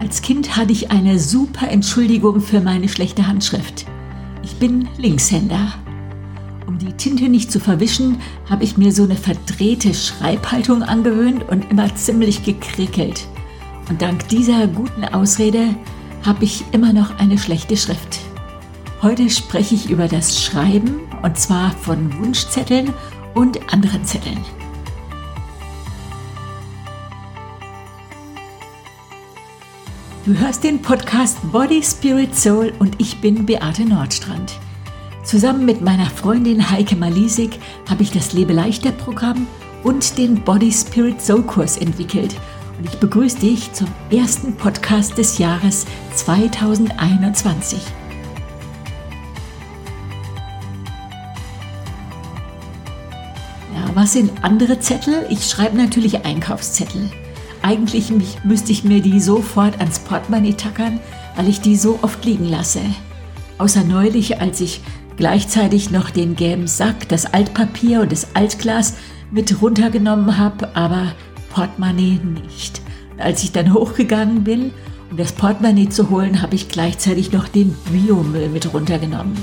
Als Kind hatte ich eine super Entschuldigung für meine schlechte Handschrift. Ich bin Linkshänder. Um die Tinte nicht zu verwischen, habe ich mir so eine verdrehte Schreibhaltung angewöhnt und immer ziemlich gekrickelt. Und dank dieser guten Ausrede habe ich immer noch eine schlechte Schrift. Heute spreche ich über das Schreiben und zwar von Wunschzetteln und anderen Zetteln. Du hörst den Podcast Body, Spirit, Soul und ich bin Beate Nordstrand. Zusammen mit meiner Freundin Heike Malisik habe ich das Lebe leichter Programm und den Body, Spirit, Soul Kurs entwickelt. Und ich begrüße dich zum ersten Podcast des Jahres 2021. Ja, was sind andere Zettel? Ich schreibe natürlich Einkaufszettel. Eigentlich müsste ich mir die sofort ans Portemonnaie tackern, weil ich die so oft liegen lasse. Außer neulich, als ich gleichzeitig noch den gelben Sack, das Altpapier und das Altglas mit runtergenommen habe, aber Portemonnaie nicht. Und als ich dann hochgegangen bin, um das Portemonnaie zu holen, habe ich gleichzeitig noch den Biomüll mit runtergenommen.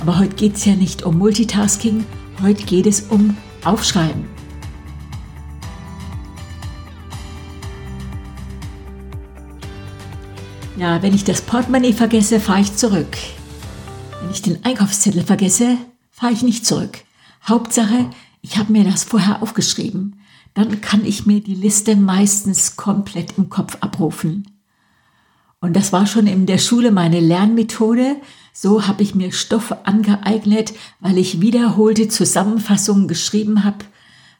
Aber heute geht es ja nicht um Multitasking, heute geht es um Aufschreiben. Ja, wenn ich das Portemonnaie vergesse, fahre ich zurück. Wenn ich den Einkaufszettel vergesse, fahre ich nicht zurück. Hauptsache, ich habe mir das vorher aufgeschrieben. Dann kann ich mir die Liste meistens komplett im Kopf abrufen. Und das war schon in der Schule meine Lernmethode. So habe ich mir Stoff angeeignet, weil ich wiederholte Zusammenfassungen geschrieben habe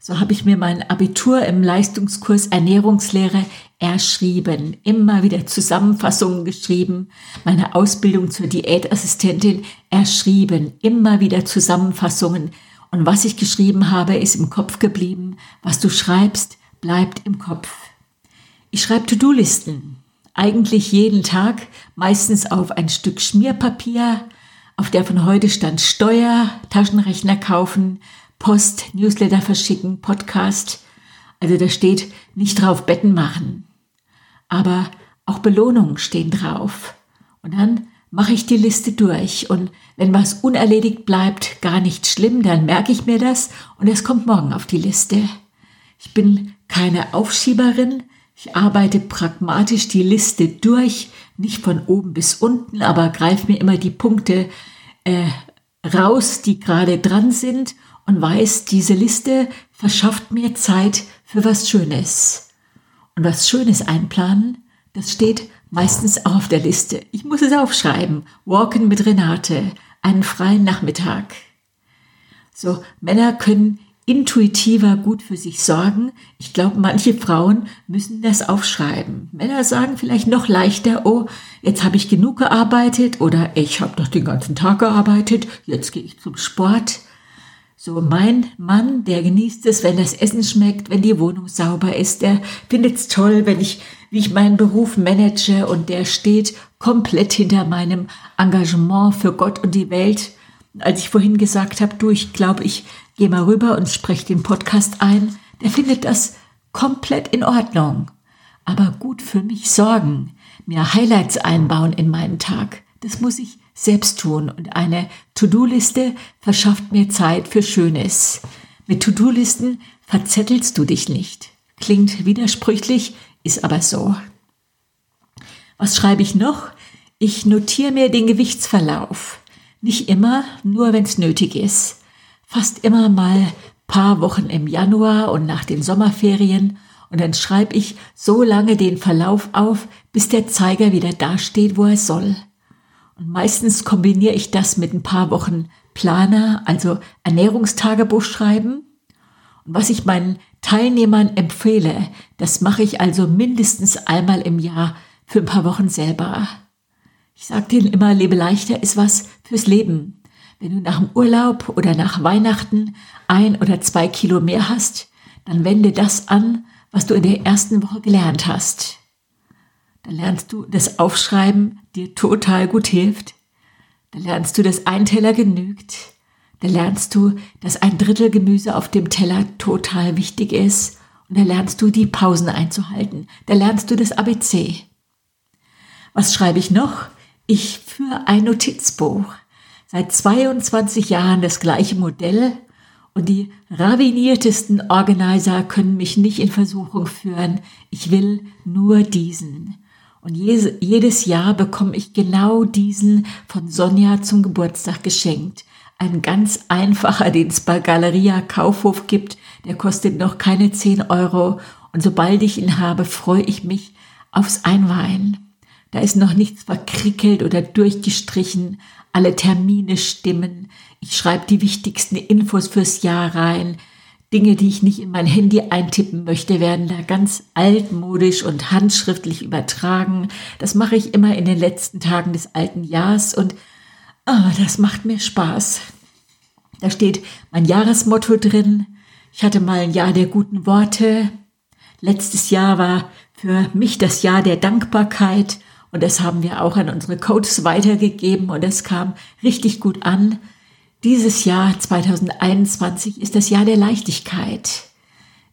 so habe ich mir mein Abitur im Leistungskurs Ernährungslehre erschrieben, immer wieder Zusammenfassungen geschrieben, meine Ausbildung zur Diätassistentin erschrieben, immer wieder Zusammenfassungen. Und was ich geschrieben habe, ist im Kopf geblieben. Was du schreibst, bleibt im Kopf. Ich schreibe To-Do-Listen. Eigentlich jeden Tag, meistens auf ein Stück Schmierpapier, auf der von heute stand Steuer, Taschenrechner kaufen, Post, Newsletter verschicken, Podcast. Also da steht nicht drauf Betten machen. Aber auch Belohnungen stehen drauf. Und dann mache ich die Liste durch. Und wenn was unerledigt bleibt, gar nicht schlimm, dann merke ich mir das und es kommt morgen auf die Liste. Ich bin keine Aufschieberin. Ich arbeite pragmatisch die Liste durch, nicht von oben bis unten, aber greife mir immer die Punkte äh, raus, die gerade dran sind und weiß, diese Liste verschafft mir Zeit für was Schönes. Und was Schönes einplanen, das steht meistens auch auf der Liste. Ich muss es aufschreiben. Walken mit Renate, einen freien Nachmittag. So, Männer können intuitiver gut für sich sorgen. Ich glaube, manche Frauen müssen das aufschreiben. Männer sagen vielleicht noch leichter, oh, jetzt habe ich genug gearbeitet oder ich habe doch den ganzen Tag gearbeitet, jetzt gehe ich zum Sport. So, mein Mann, der genießt es, wenn das Essen schmeckt, wenn die Wohnung sauber ist, der findet es toll, wenn ich, wie ich meinen Beruf manage und der steht komplett hinter meinem Engagement für Gott und die Welt. Als ich vorhin gesagt habe, du, ich glaube, ich gehe mal rüber und spreche den Podcast ein, der findet das komplett in Ordnung. Aber gut für mich sorgen, mir Highlights einbauen in meinen Tag, das muss ich selbst tun und eine To-Do-Liste verschafft mir Zeit für Schönes. Mit To-Do-Listen verzettelst du dich nicht. Klingt widersprüchlich, ist aber so. Was schreibe ich noch? Ich notiere mir den Gewichtsverlauf. Nicht immer, nur wenn es nötig ist. Fast immer mal paar Wochen im Januar und nach den Sommerferien und dann schreibe ich so lange den Verlauf auf, bis der Zeiger wieder dasteht, wo er soll. Und meistens kombiniere ich das mit ein paar Wochen Planer, also Ernährungstagebuch schreiben. Und was ich meinen Teilnehmern empfehle, das mache ich also mindestens einmal im Jahr für ein paar Wochen selber. Ich sage denen immer, lebe leichter ist was fürs Leben. Wenn du nach dem Urlaub oder nach Weihnachten ein oder zwei Kilo mehr hast, dann wende das an, was du in der ersten Woche gelernt hast. Da lernst du, dass Aufschreiben dir total gut hilft. Da lernst du, dass ein Teller genügt. Da lernst du, dass ein Drittel Gemüse auf dem Teller total wichtig ist. Und da lernst du, die Pausen einzuhalten. Da lernst du das ABC. Was schreibe ich noch? Ich führe ein Notizbuch. Seit 22 Jahren das gleiche Modell und die raviniertesten Organizer können mich nicht in Versuchung führen. Ich will nur diesen. Und jedes Jahr bekomme ich genau diesen von Sonja zum Geburtstag geschenkt. Ein ganz einfacher, den es bei Galeria Kaufhof gibt. Der kostet noch keine 10 Euro. Und sobald ich ihn habe, freue ich mich aufs Einweihen. Da ist noch nichts verkrickelt oder durchgestrichen. Alle Termine stimmen. Ich schreibe die wichtigsten Infos fürs Jahr rein. Dinge, die ich nicht in mein Handy eintippen möchte, werden da ganz altmodisch und handschriftlich übertragen. Das mache ich immer in den letzten Tagen des alten Jahres und oh, das macht mir Spaß. Da steht mein Jahresmotto drin. Ich hatte mal ein Jahr der guten Worte. Letztes Jahr war für mich das Jahr der Dankbarkeit und das haben wir auch an unsere Coaches weitergegeben und es kam richtig gut an. Dieses Jahr 2021 ist das Jahr der Leichtigkeit.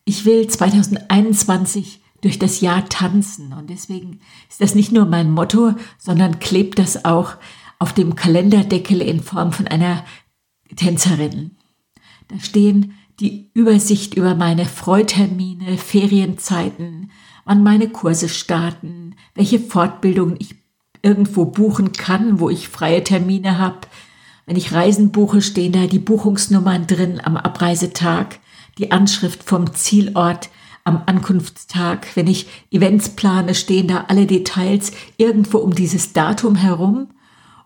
Ich will 2021 durch das Jahr tanzen und deswegen ist das nicht nur mein Motto, sondern klebt das auch auf dem Kalenderdeckel in Form von einer Tänzerin. Da stehen die Übersicht über meine Freutermine, Ferienzeiten, wann meine Kurse starten, welche Fortbildungen ich irgendwo buchen kann, wo ich freie Termine habe, wenn ich Reisen buche, stehen da die Buchungsnummern drin am Abreisetag, die Anschrift vom Zielort am Ankunftstag. Wenn ich Events plane, stehen da alle Details irgendwo um dieses Datum herum.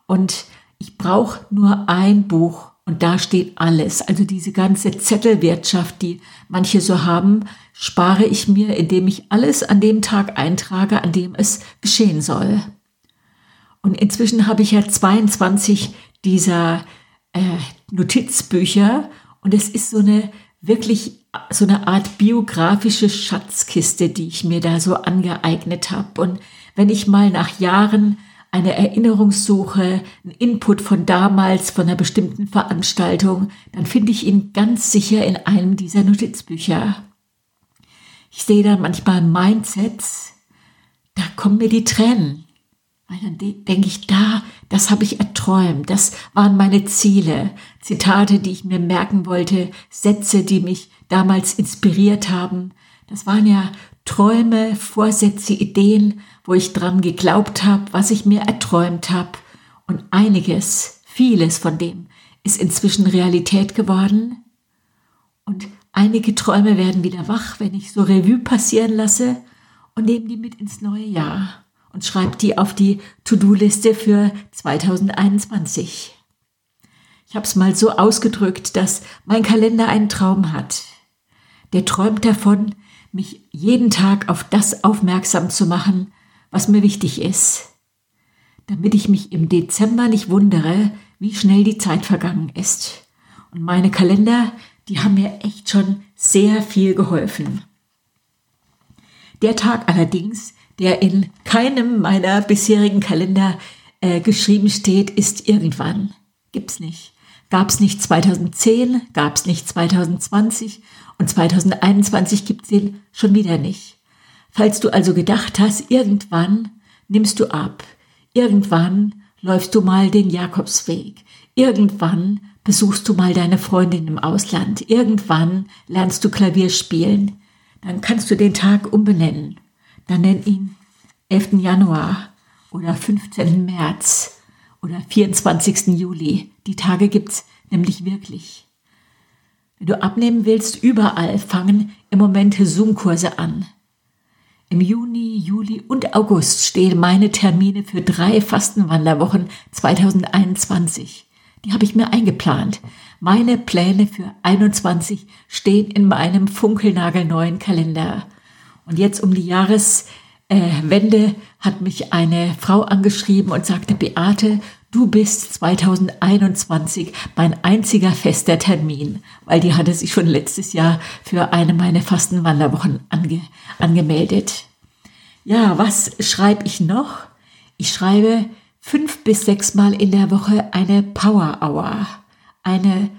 Und ich brauche nur ein Buch und da steht alles. Also diese ganze Zettelwirtschaft, die manche so haben, spare ich mir, indem ich alles an dem Tag eintrage, an dem es geschehen soll. Und inzwischen habe ich ja 22 dieser äh, Notizbücher und es ist so eine wirklich so eine Art biografische Schatzkiste, die ich mir da so angeeignet habe. Und wenn ich mal nach Jahren eine Erinnerung suche, einen Input von damals, von einer bestimmten Veranstaltung, dann finde ich ihn ganz sicher in einem dieser Notizbücher. Ich sehe dann manchmal Mindsets, da kommen mir die Tränen. Weil dann denke ich, da, das habe ich erträumt, das waren meine Ziele, Zitate, die ich mir merken wollte, Sätze, die mich damals inspiriert haben. Das waren ja Träume, Vorsätze, Ideen, wo ich dran geglaubt habe, was ich mir erträumt habe. Und einiges, vieles von dem ist inzwischen Realität geworden. Und einige Träume werden wieder wach, wenn ich so Revue passieren lasse und nehme die mit ins neue Jahr und schreibe die auf die To-Do-Liste für 2021. Ich habe es mal so ausgedrückt, dass mein Kalender einen Traum hat. Der träumt davon, mich jeden Tag auf das aufmerksam zu machen, was mir wichtig ist, damit ich mich im Dezember nicht wundere, wie schnell die Zeit vergangen ist. Und meine Kalender, die haben mir echt schon sehr viel geholfen. Der Tag allerdings, der in keinem meiner bisherigen Kalender äh, geschrieben steht, ist irgendwann. Gibt's nicht. Gab's nicht 2010, gab's nicht 2020 und 2021 gibt's den schon wieder nicht. Falls du also gedacht hast, irgendwann nimmst du ab, irgendwann läufst du mal den Jakobsweg, irgendwann besuchst du mal deine Freundin im Ausland, irgendwann lernst du Klavier spielen, dann kannst du den Tag umbenennen. Dann nenn ihn 11. Januar oder 15. März oder 24. Juli. Die Tage gibt's nämlich wirklich. Wenn du abnehmen willst, überall fangen im Moment Zoom-Kurse an. Im Juni, Juli und August stehen meine Termine für drei Fastenwanderwochen 2021. Die habe ich mir eingeplant. Meine Pläne für 21 stehen in meinem funkelnagelneuen Kalender. Und jetzt um die Jahreswende hat mich eine Frau angeschrieben und sagte, Beate, du bist 2021 mein einziger fester Termin, weil die hatte sich schon letztes Jahr für eine meiner Fastenwanderwochen ange angemeldet. Ja, was schreibe ich noch? Ich schreibe fünf bis sechs Mal in der Woche eine Power Hour, eine,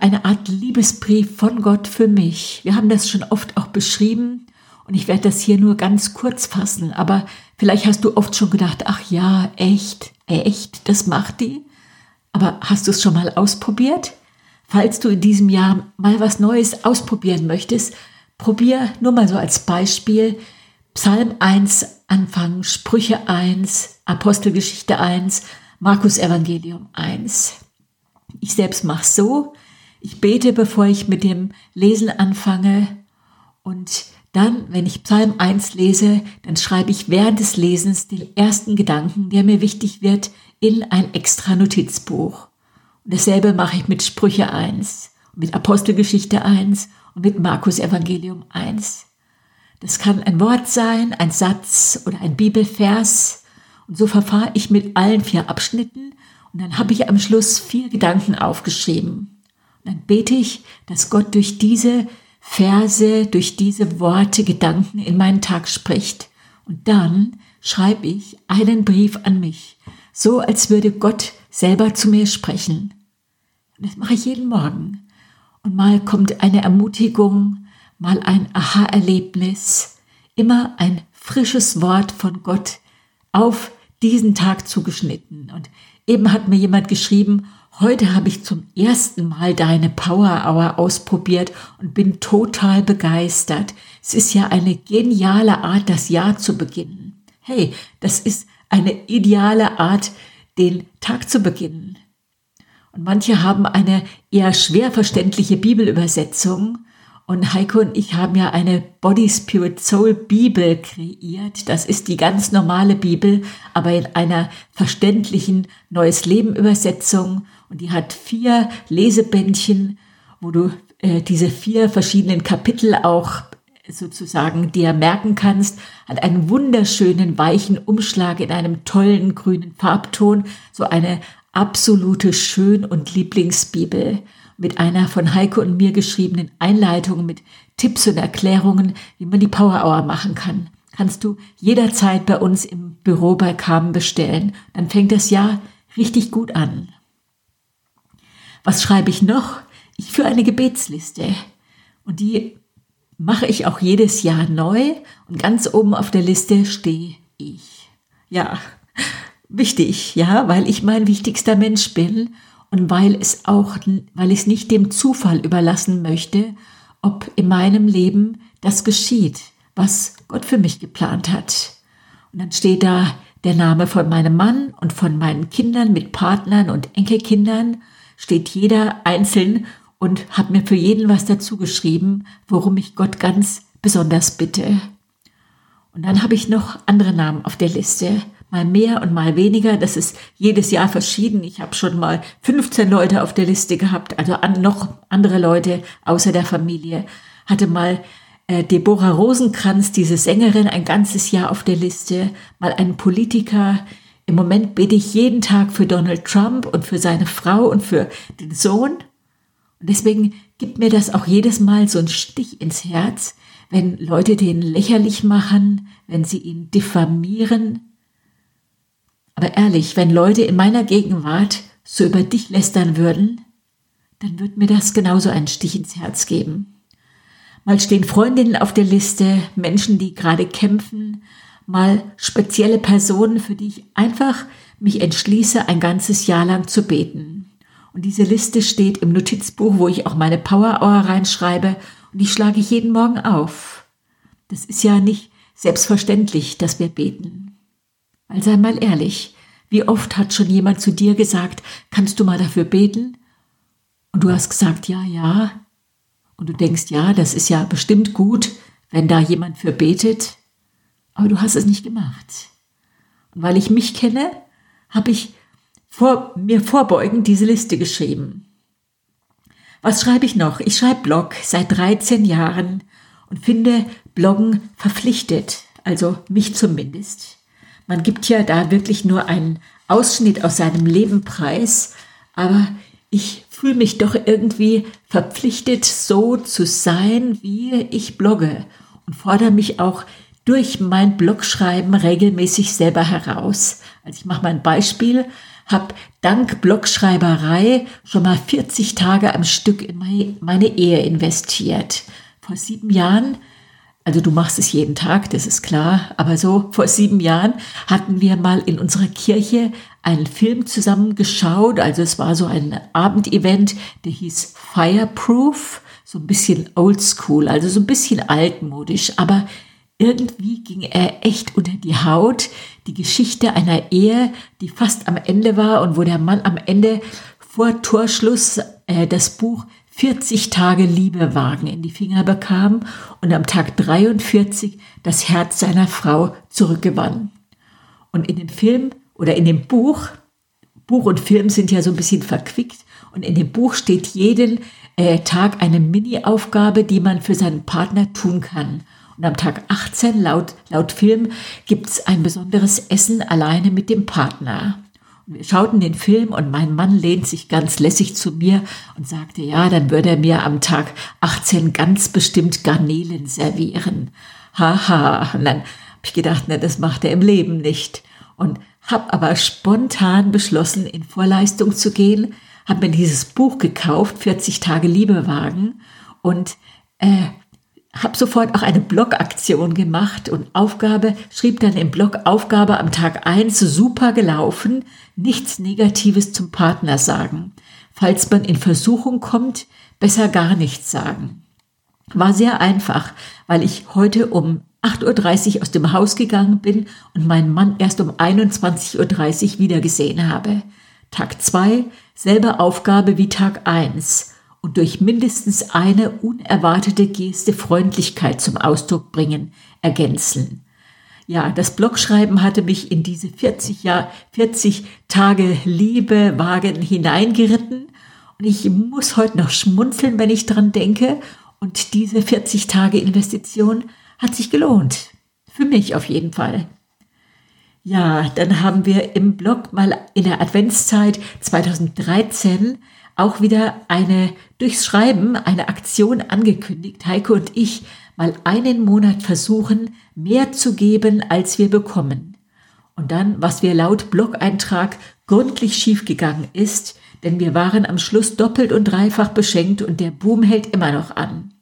eine Art Liebesbrief von Gott für mich. Wir haben das schon oft auch beschrieben Und ich werde das hier nur ganz kurz fassen, aber vielleicht hast du oft schon gedacht, ach ja, echt, echt, das macht die. Aber hast du es schon mal ausprobiert? Falls du in diesem Jahr mal was Neues ausprobieren möchtest, probier nur mal so als Beispiel Psalm 1 anfangen, Sprüche 1, Apostelgeschichte 1, Markus Evangelium 1. Ich selbst mache so, ich bete, bevor ich mit dem Lesen anfange und dann, wenn ich Psalm 1 lese, dann schreibe ich während des Lesens den ersten Gedanken, der mir wichtig wird, in ein extra Notizbuch. Und dasselbe mache ich mit Sprüche 1, mit Apostelgeschichte 1 und mit Markus Evangelium 1. Das kann ein Wort sein, ein Satz oder ein Bibelvers. Und so verfahre ich mit allen vier Abschnitten und dann habe ich am Schluss vier Gedanken aufgeschrieben. Und dann bete ich, dass Gott durch diese Verse, durch diese Worte, Gedanken in meinen Tag spricht. Und dann schreibe ich einen Brief an mich, so als würde Gott selber zu mir sprechen. Und das mache ich jeden Morgen. Und mal kommt eine Ermutigung, mal ein Aha-Erlebnis, immer ein frisches Wort von Gott auf diesen Tag zugeschnitten. Und eben hat mir jemand geschrieben, heute habe ich zum ersten Mal deine Power Hour ausprobiert und bin total begeistert. Es ist ja eine geniale Art, das Jahr zu beginnen. Hey, das ist eine ideale Art, den Tag zu beginnen. Und manche haben eine eher schwer verständliche Bibelübersetzung und Heiko und ich haben ja eine Body Spirit Soul Bibel kreiert. Das ist die ganz normale Bibel, aber in einer verständlichen Neues Leben Übersetzung. Und die hat vier Lesebändchen, wo du äh, diese vier verschiedenen Kapitel auch sozusagen dir merken kannst, hat einen wunderschönen weichen Umschlag in einem tollen grünen Farbton, so eine absolute Schön- und Lieblingsbibel mit einer von Heike und mir geschriebenen Einleitung mit Tipps und Erklärungen, wie man die Power Hour machen kann. Kannst du jederzeit bei uns im Büro bei Carmen bestellen. Dann fängt das Jahr richtig gut an. Was schreibe ich noch? Ich führe eine Gebetsliste. Und die mache ich auch jedes Jahr neu. Und ganz oben auf der Liste stehe ich. Ja, wichtig, ja, weil ich mein wichtigster Mensch bin und weil es auch, weil ich es nicht dem Zufall überlassen möchte, ob in meinem Leben das geschieht, was Gott für mich geplant hat. Und dann steht da der Name von meinem Mann und von meinen Kindern mit Partnern und Enkelkindern, steht jeder einzeln und hat mir für jeden was dazu geschrieben, worum ich Gott ganz besonders bitte. Und dann habe ich noch andere Namen auf der Liste mal mehr und mal weniger. Das ist jedes Jahr verschieden. Ich habe schon mal 15 Leute auf der Liste gehabt, also an, noch andere Leute außer der Familie. Hatte mal äh, Deborah Rosenkranz, diese Sängerin, ein ganzes Jahr auf der Liste, mal einen Politiker. Im Moment bete ich jeden Tag für Donald Trump und für seine Frau und für den Sohn. Und deswegen gibt mir das auch jedes Mal so einen Stich ins Herz, wenn Leute den lächerlich machen, wenn sie ihn diffamieren, aber ehrlich, wenn Leute in meiner Gegenwart so über dich lästern würden, dann wird mir das genauso einen Stich ins Herz geben. Mal stehen Freundinnen auf der Liste, Menschen, die gerade kämpfen, mal spezielle Personen, für die ich einfach mich entschließe, ein ganzes Jahr lang zu beten. Und diese Liste steht im Notizbuch, wo ich auch meine Power Hour reinschreibe und die schlage ich jeden Morgen auf. Das ist ja nicht selbstverständlich, dass wir beten. Weil sei mal ehrlich, wie oft hat schon jemand zu dir gesagt, kannst du mal dafür beten? Und du hast gesagt, ja, ja. Und du denkst, ja, das ist ja bestimmt gut, wenn da jemand für betet. Aber du hast es nicht gemacht. Und weil ich mich kenne, habe ich vor, mir vorbeugend diese Liste geschrieben. Was schreibe ich noch? Ich schreibe Blog seit 13 Jahren und finde Bloggen verpflichtet, also mich zumindest. Man gibt ja da wirklich nur einen Ausschnitt aus seinem Leben preis, aber ich fühle mich doch irgendwie verpflichtet, so zu sein, wie ich blogge und fordere mich auch durch mein Blogschreiben regelmäßig selber heraus. Also ich mache mal ein Beispiel, habe dank Blogschreiberei schon mal 40 Tage am Stück in meine Ehe investiert. Vor sieben Jahren Also du machst es jeden Tag, das ist klar. Aber so vor sieben Jahren hatten wir mal in unserer Kirche einen Film zusammen geschaut. Also es war so ein Abendevent, der hieß Fireproof. So ein bisschen oldschool, also so ein bisschen altmodisch. Aber irgendwie ging er echt unter die Haut. Die Geschichte einer Ehe, die fast am Ende war und wo der Mann am Ende vor Torschluss äh, das Buch 40 Tage Liebewagen in die Finger bekam und am Tag 43 das Herz seiner Frau zurückgewann. Und in dem Film oder in dem Buch, Buch und Film sind ja so ein bisschen verquickt, und in dem Buch steht jeden äh, Tag eine Mini-Aufgabe, die man für seinen Partner tun kann. Und am Tag 18 laut, laut Film gibt es ein besonderes Essen alleine mit dem Partner. Wir schauten den Film und mein Mann lehnt sich ganz lässig zu mir und sagte, ja, dann würde er mir am Tag 18 ganz bestimmt Garnelen servieren. Haha. Und dann habe ich gedacht, na, das macht er im Leben nicht. Und habe aber spontan beschlossen, in Vorleistung zu gehen, habe mir dieses Buch gekauft, 40 Tage Liebewagen und äh, habe sofort auch eine Blogaktion gemacht und Aufgabe, schrieb dann im Blog Aufgabe am Tag eins super gelaufen, nichts Negatives zum Partner sagen. Falls man in Versuchung kommt, besser gar nichts sagen. War sehr einfach, weil ich heute um 8.30 Uhr aus dem Haus gegangen bin und meinen Mann erst um 21.30 Uhr wiedergesehen habe. Tag zwei selbe Aufgabe wie Tag eins und durch mindestens eine unerwartete Geste Freundlichkeit zum Ausdruck bringen, ergänzen. Ja, das Blogschreiben hatte mich in diese 40, Jahr, 40 Tage Liebe Wagen hineingeritten und ich muss heute noch schmunzeln, wenn ich dran denke und diese 40 Tage Investition hat sich gelohnt. Für mich auf jeden Fall. Ja, dann haben wir im Blog mal in der Adventszeit 2013 auch wieder eine durchs Schreiben eine Aktion angekündigt. Heiko und ich mal einen Monat versuchen, mehr zu geben, als wir bekommen. Und dann, was wir laut Blog-Eintrag gründlich schiefgegangen ist, denn wir waren am Schluss doppelt und dreifach beschenkt und der Boom hält immer noch an.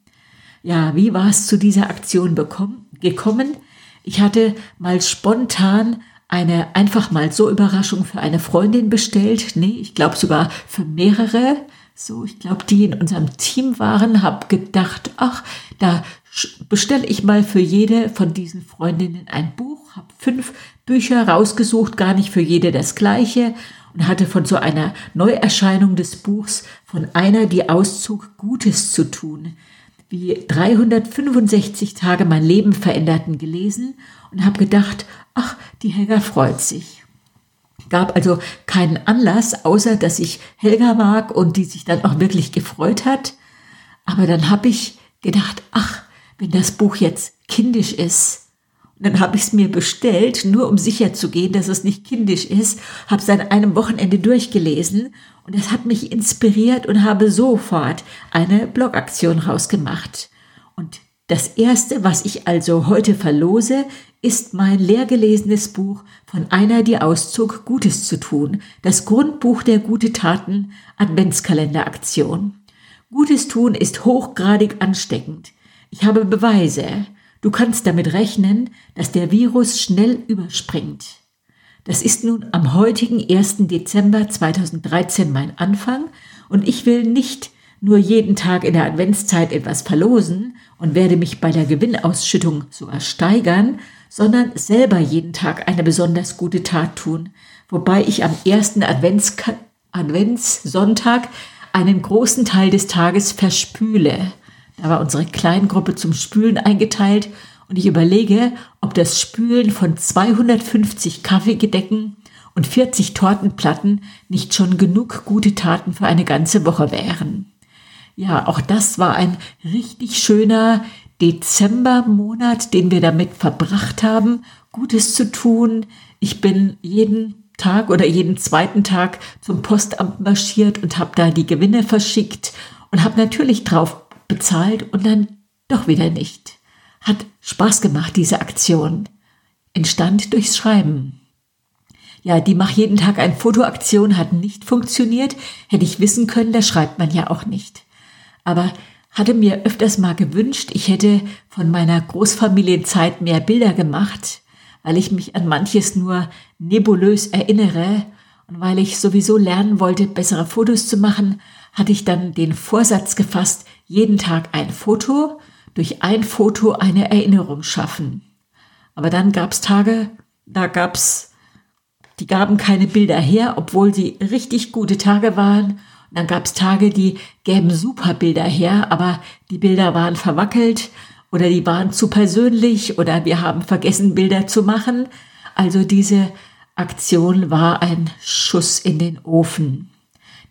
Ja, wie war es zu dieser Aktion bekommen, gekommen? Ich hatte mal spontan eine einfach mal so Überraschung für eine Freundin bestellt. Nee, ich glaube sogar für mehrere. So, ich glaube, die in unserem Team waren, habe gedacht, ach, da bestelle ich mal für jede von diesen Freundinnen ein Buch, habe fünf Bücher rausgesucht, gar nicht für jede das gleiche und hatte von so einer Neuerscheinung des Buchs von einer, die Auszug Gutes zu tun, wie 365 Tage mein Leben veränderten gelesen und habe gedacht, ach, die Helga freut sich. Gab also keinen Anlass, außer dass ich Helga mag und die sich dann auch wirklich gefreut hat. Aber dann habe ich gedacht, ach, wenn das Buch jetzt kindisch ist, und dann habe ich es mir bestellt, nur um sicher zu gehen, dass es nicht kindisch ist, habe es an einem Wochenende durchgelesen und es hat mich inspiriert und habe sofort eine Blogaktion rausgemacht. Und das erste, was ich also heute verlose, ist mein leergelesenes Buch von einer, die auszog, Gutes zu tun, das Grundbuch der Gute Taten Adventskalenderaktion. Gutes tun ist hochgradig ansteckend. Ich habe Beweise. Du kannst damit rechnen, dass der Virus schnell überspringt. Das ist nun am heutigen 1. Dezember 2013 mein Anfang und ich will nicht nur jeden Tag in der Adventszeit etwas verlosen und werde mich bei der Gewinnausschüttung sogar steigern, sondern selber jeden Tag eine besonders gute Tat tun, wobei ich am ersten Advents Adventssonntag einen großen Teil des Tages verspüle. Da war unsere Kleingruppe zum Spülen eingeteilt und ich überlege, ob das Spülen von 250 Kaffeegedecken und 40 Tortenplatten nicht schon genug gute Taten für eine ganze Woche wären. Ja, auch das war ein richtig schöner, Dezembermonat, den wir damit verbracht haben, Gutes zu tun. Ich bin jeden Tag oder jeden zweiten Tag zum Postamt marschiert und habe da die Gewinne verschickt und habe natürlich drauf bezahlt und dann doch wieder nicht. Hat Spaß gemacht, diese Aktion. Entstand durchs Schreiben. Ja, die Mach jeden Tag ein Fotoaktion hat nicht funktioniert. Hätte ich wissen können, da schreibt man ja auch nicht. Aber hatte mir öfters mal gewünscht, ich hätte von meiner Großfamilienzeit mehr Bilder gemacht, weil ich mich an manches nur nebulös erinnere und weil ich sowieso lernen wollte, bessere Fotos zu machen, hatte ich dann den Vorsatz gefasst, jeden Tag ein Foto, durch ein Foto eine Erinnerung schaffen. Aber dann gab's Tage, da gab's, die gaben keine Bilder her, obwohl sie richtig gute Tage waren. Dann gab's Tage, die gäben super Bilder her, aber die Bilder waren verwackelt oder die waren zu persönlich oder wir haben vergessen, Bilder zu machen. Also diese Aktion war ein Schuss in den Ofen.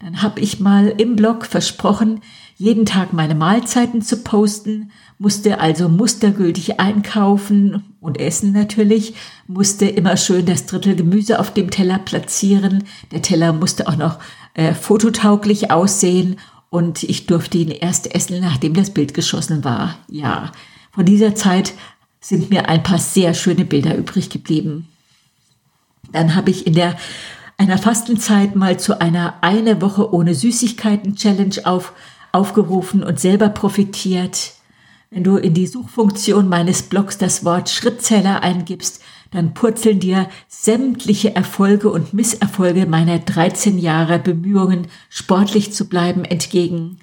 Dann habe ich mal im Blog versprochen, jeden Tag meine Mahlzeiten zu posten, musste also mustergültig einkaufen und essen natürlich, musste immer schön das Drittel Gemüse auf dem Teller platzieren. Der Teller musste auch noch äh, fototauglich aussehen und ich durfte ihn erst essen, nachdem das Bild geschossen war. Ja, von dieser Zeit sind mir ein paar sehr schöne Bilder übrig geblieben. Dann habe ich in der einer Fastenzeit mal zu einer eine Woche ohne Süßigkeiten Challenge auf, aufgerufen und selber profitiert. Wenn du in die Suchfunktion meines Blogs das Wort Schrittzähler eingibst, dann purzeln dir sämtliche Erfolge und Misserfolge meiner 13 Jahre Bemühungen, sportlich zu bleiben, entgegen.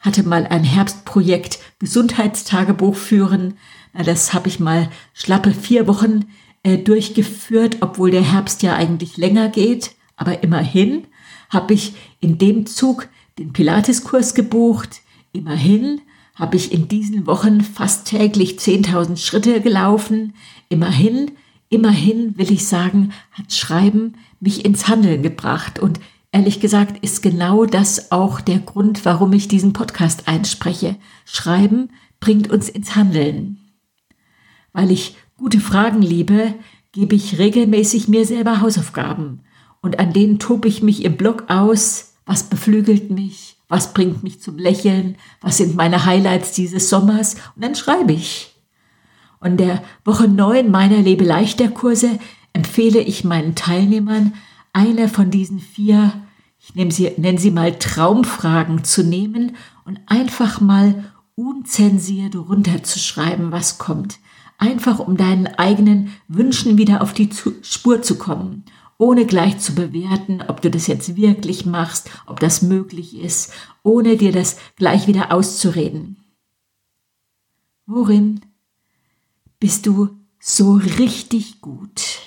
Hatte mal ein Herbstprojekt Gesundheitstagebuch führen. Na, das habe ich mal schlappe vier Wochen äh, durchgeführt, obwohl der Herbst ja eigentlich länger geht. Aber immerhin habe ich in dem Zug den Pilateskurs gebucht. Immerhin habe ich in diesen Wochen fast täglich 10.000 Schritte gelaufen. Immerhin, immerhin will ich sagen, hat Schreiben mich ins Handeln gebracht. Und ehrlich gesagt ist genau das auch der Grund, warum ich diesen Podcast einspreche. Schreiben bringt uns ins Handeln. Weil ich gute Fragen liebe, gebe ich regelmäßig mir selber Hausaufgaben und an denen tobe ich mich im Blog aus, was beflügelt mich, was bringt mich zum Lächeln, was sind meine Highlights dieses Sommers und dann schreibe ich. Und der Woche 9 meiner Lebe leichter Kurse empfehle ich meinen Teilnehmern, eine von diesen vier, ich nenne sie, nenne sie mal Traumfragen zu nehmen und einfach mal unzensiert runterzuschreiben, was kommt einfach um deinen eigenen Wünschen wieder auf die Spur zu kommen, ohne gleich zu bewerten, ob du das jetzt wirklich machst, ob das möglich ist, ohne dir das gleich wieder auszureden. Worin bist du so richtig gut?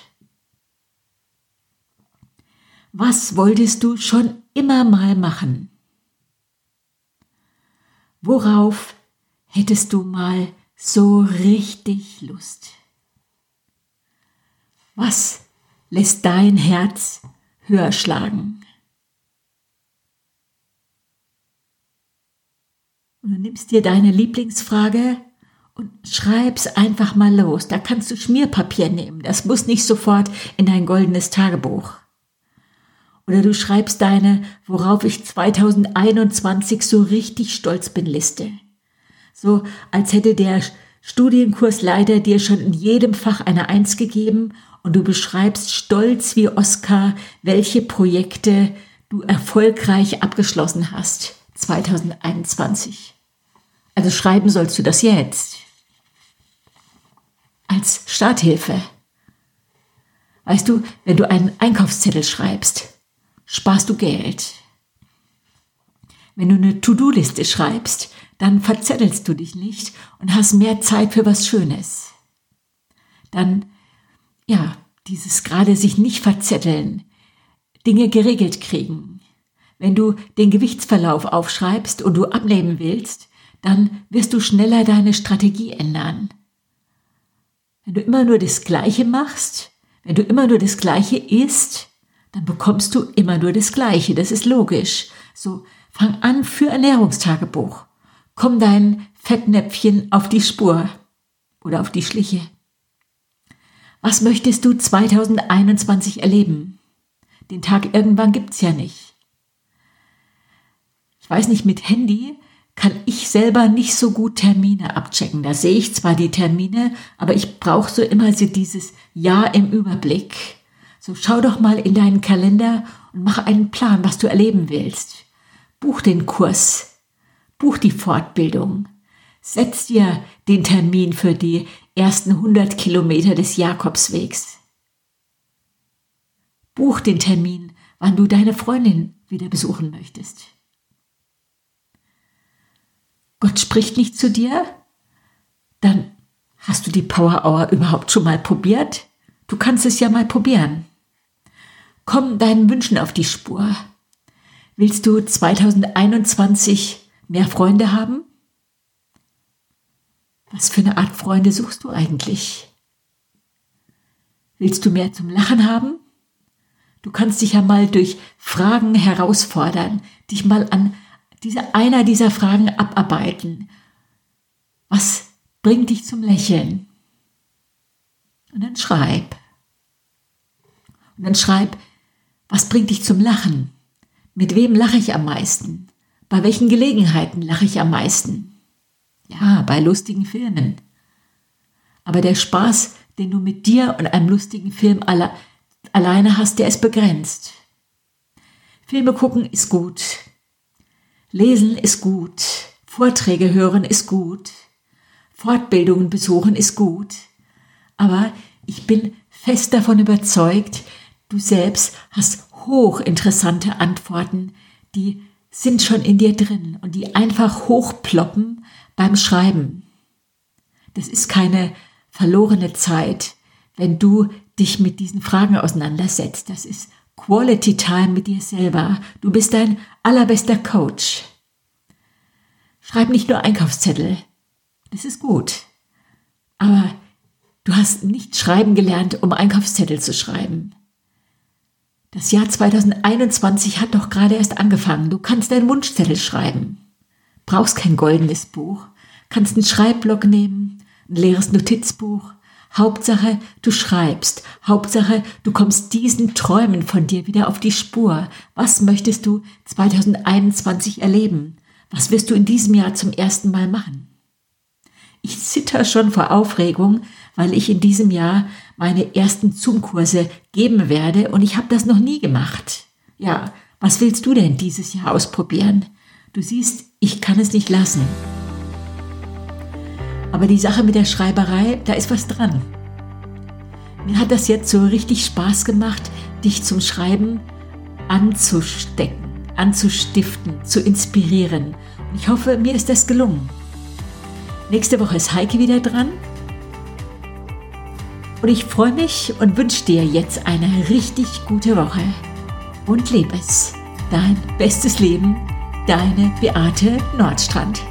Was wolltest du schon immer mal machen? Worauf hättest du mal so richtig Lust. Was lässt dein Herz höher schlagen? Und du nimmst dir deine Lieblingsfrage und schreib's einfach mal los. Da kannst du Schmierpapier nehmen. Das muss nicht sofort in dein goldenes Tagebuch. Oder du schreibst deine, worauf ich 2021 so richtig stolz bin, Liste. So als hätte der Studienkursleiter dir schon in jedem Fach eine Eins gegeben und du beschreibst stolz wie Oskar, welche Projekte du erfolgreich abgeschlossen hast 2021. Also schreiben sollst du das jetzt. Als Starthilfe. Weißt du, wenn du einen Einkaufszettel schreibst, sparst du Geld. Wenn du eine To-Do-Liste schreibst, dann verzettelst du dich nicht und hast mehr Zeit für was Schönes. Dann, ja, dieses gerade sich nicht verzetteln, Dinge geregelt kriegen. Wenn du den Gewichtsverlauf aufschreibst und du abnehmen willst, dann wirst du schneller deine Strategie ändern. Wenn du immer nur das Gleiche machst, wenn du immer nur das Gleiche isst, dann bekommst du immer nur das Gleiche. Das ist logisch. So, fang an für Ernährungstagebuch komm dein Fettnäpfchen auf die Spur oder auf die Schliche. Was möchtest du 2021 erleben? Den Tag irgendwann gibt's ja nicht. Ich weiß nicht, mit Handy kann ich selber nicht so gut Termine abchecken. Da sehe ich zwar die Termine, aber ich brauche so immer so dieses Jahr im Überblick. So schau doch mal in deinen Kalender und mach einen Plan, was du erleben willst. Buch den Kurs Buch die Fortbildung. Setz dir den Termin für die ersten 100 Kilometer des Jakobswegs. Buch den Termin, wann du deine Freundin wieder besuchen möchtest. Gott spricht nicht zu dir? Dann hast du die Power Hour überhaupt schon mal probiert? Du kannst es ja mal probieren. Komm deinen Wünschen auf die Spur. Willst du 2021 mehr Freunde haben? Was für eine Art Freunde suchst du eigentlich? Willst du mehr zum Lachen haben? Du kannst dich ja mal durch Fragen herausfordern, dich mal an diese, einer dieser Fragen abarbeiten. Was bringt dich zum Lächeln? Und dann schreib. Und dann schreib, was bringt dich zum Lachen? Mit wem lache ich am meisten? Bei welchen Gelegenheiten lache ich am meisten? Ja, bei lustigen Filmen. Aber der Spaß, den du mit dir und einem lustigen Film alle, alleine hast, der ist begrenzt. Filme gucken ist gut. Lesen ist gut. Vorträge hören ist gut. Fortbildungen besuchen ist gut. Aber ich bin fest davon überzeugt, du selbst hast hochinteressante Antworten, die sind schon in dir drin und die einfach hochploppen beim Schreiben. Das ist keine verlorene Zeit, wenn du dich mit diesen Fragen auseinandersetzt. Das ist Quality Time mit dir selber. Du bist dein allerbester Coach. Schreib nicht nur Einkaufszettel. Das ist gut. Aber du hast nicht schreiben gelernt, um Einkaufszettel zu schreiben. Das Jahr 2021 hat doch gerade erst angefangen. Du kannst deinen Wunschzettel schreiben. Brauchst kein goldenes Buch. Kannst einen Schreibblock nehmen, ein leeres Notizbuch. Hauptsache, du schreibst. Hauptsache, du kommst diesen Träumen von dir wieder auf die Spur. Was möchtest du 2021 erleben? Was wirst du in diesem Jahr zum ersten Mal machen? Ich zitter schon vor Aufregung, weil ich in diesem Jahr meine ersten Zoom-Kurse geben werde und ich habe das noch nie gemacht. Ja, was willst du denn dieses Jahr ausprobieren? Du siehst, ich kann es nicht lassen. Aber die Sache mit der Schreiberei, da ist was dran. Mir hat das jetzt so richtig Spaß gemacht, dich zum Schreiben anzustecken, anzustiften, zu inspirieren. Und ich hoffe, mir ist das gelungen. Nächste Woche ist Heike wieder dran. Und ich freue mich und wünsche dir jetzt eine richtig gute Woche. Und lebe es. Dein bestes Leben, deine Beate Nordstrand.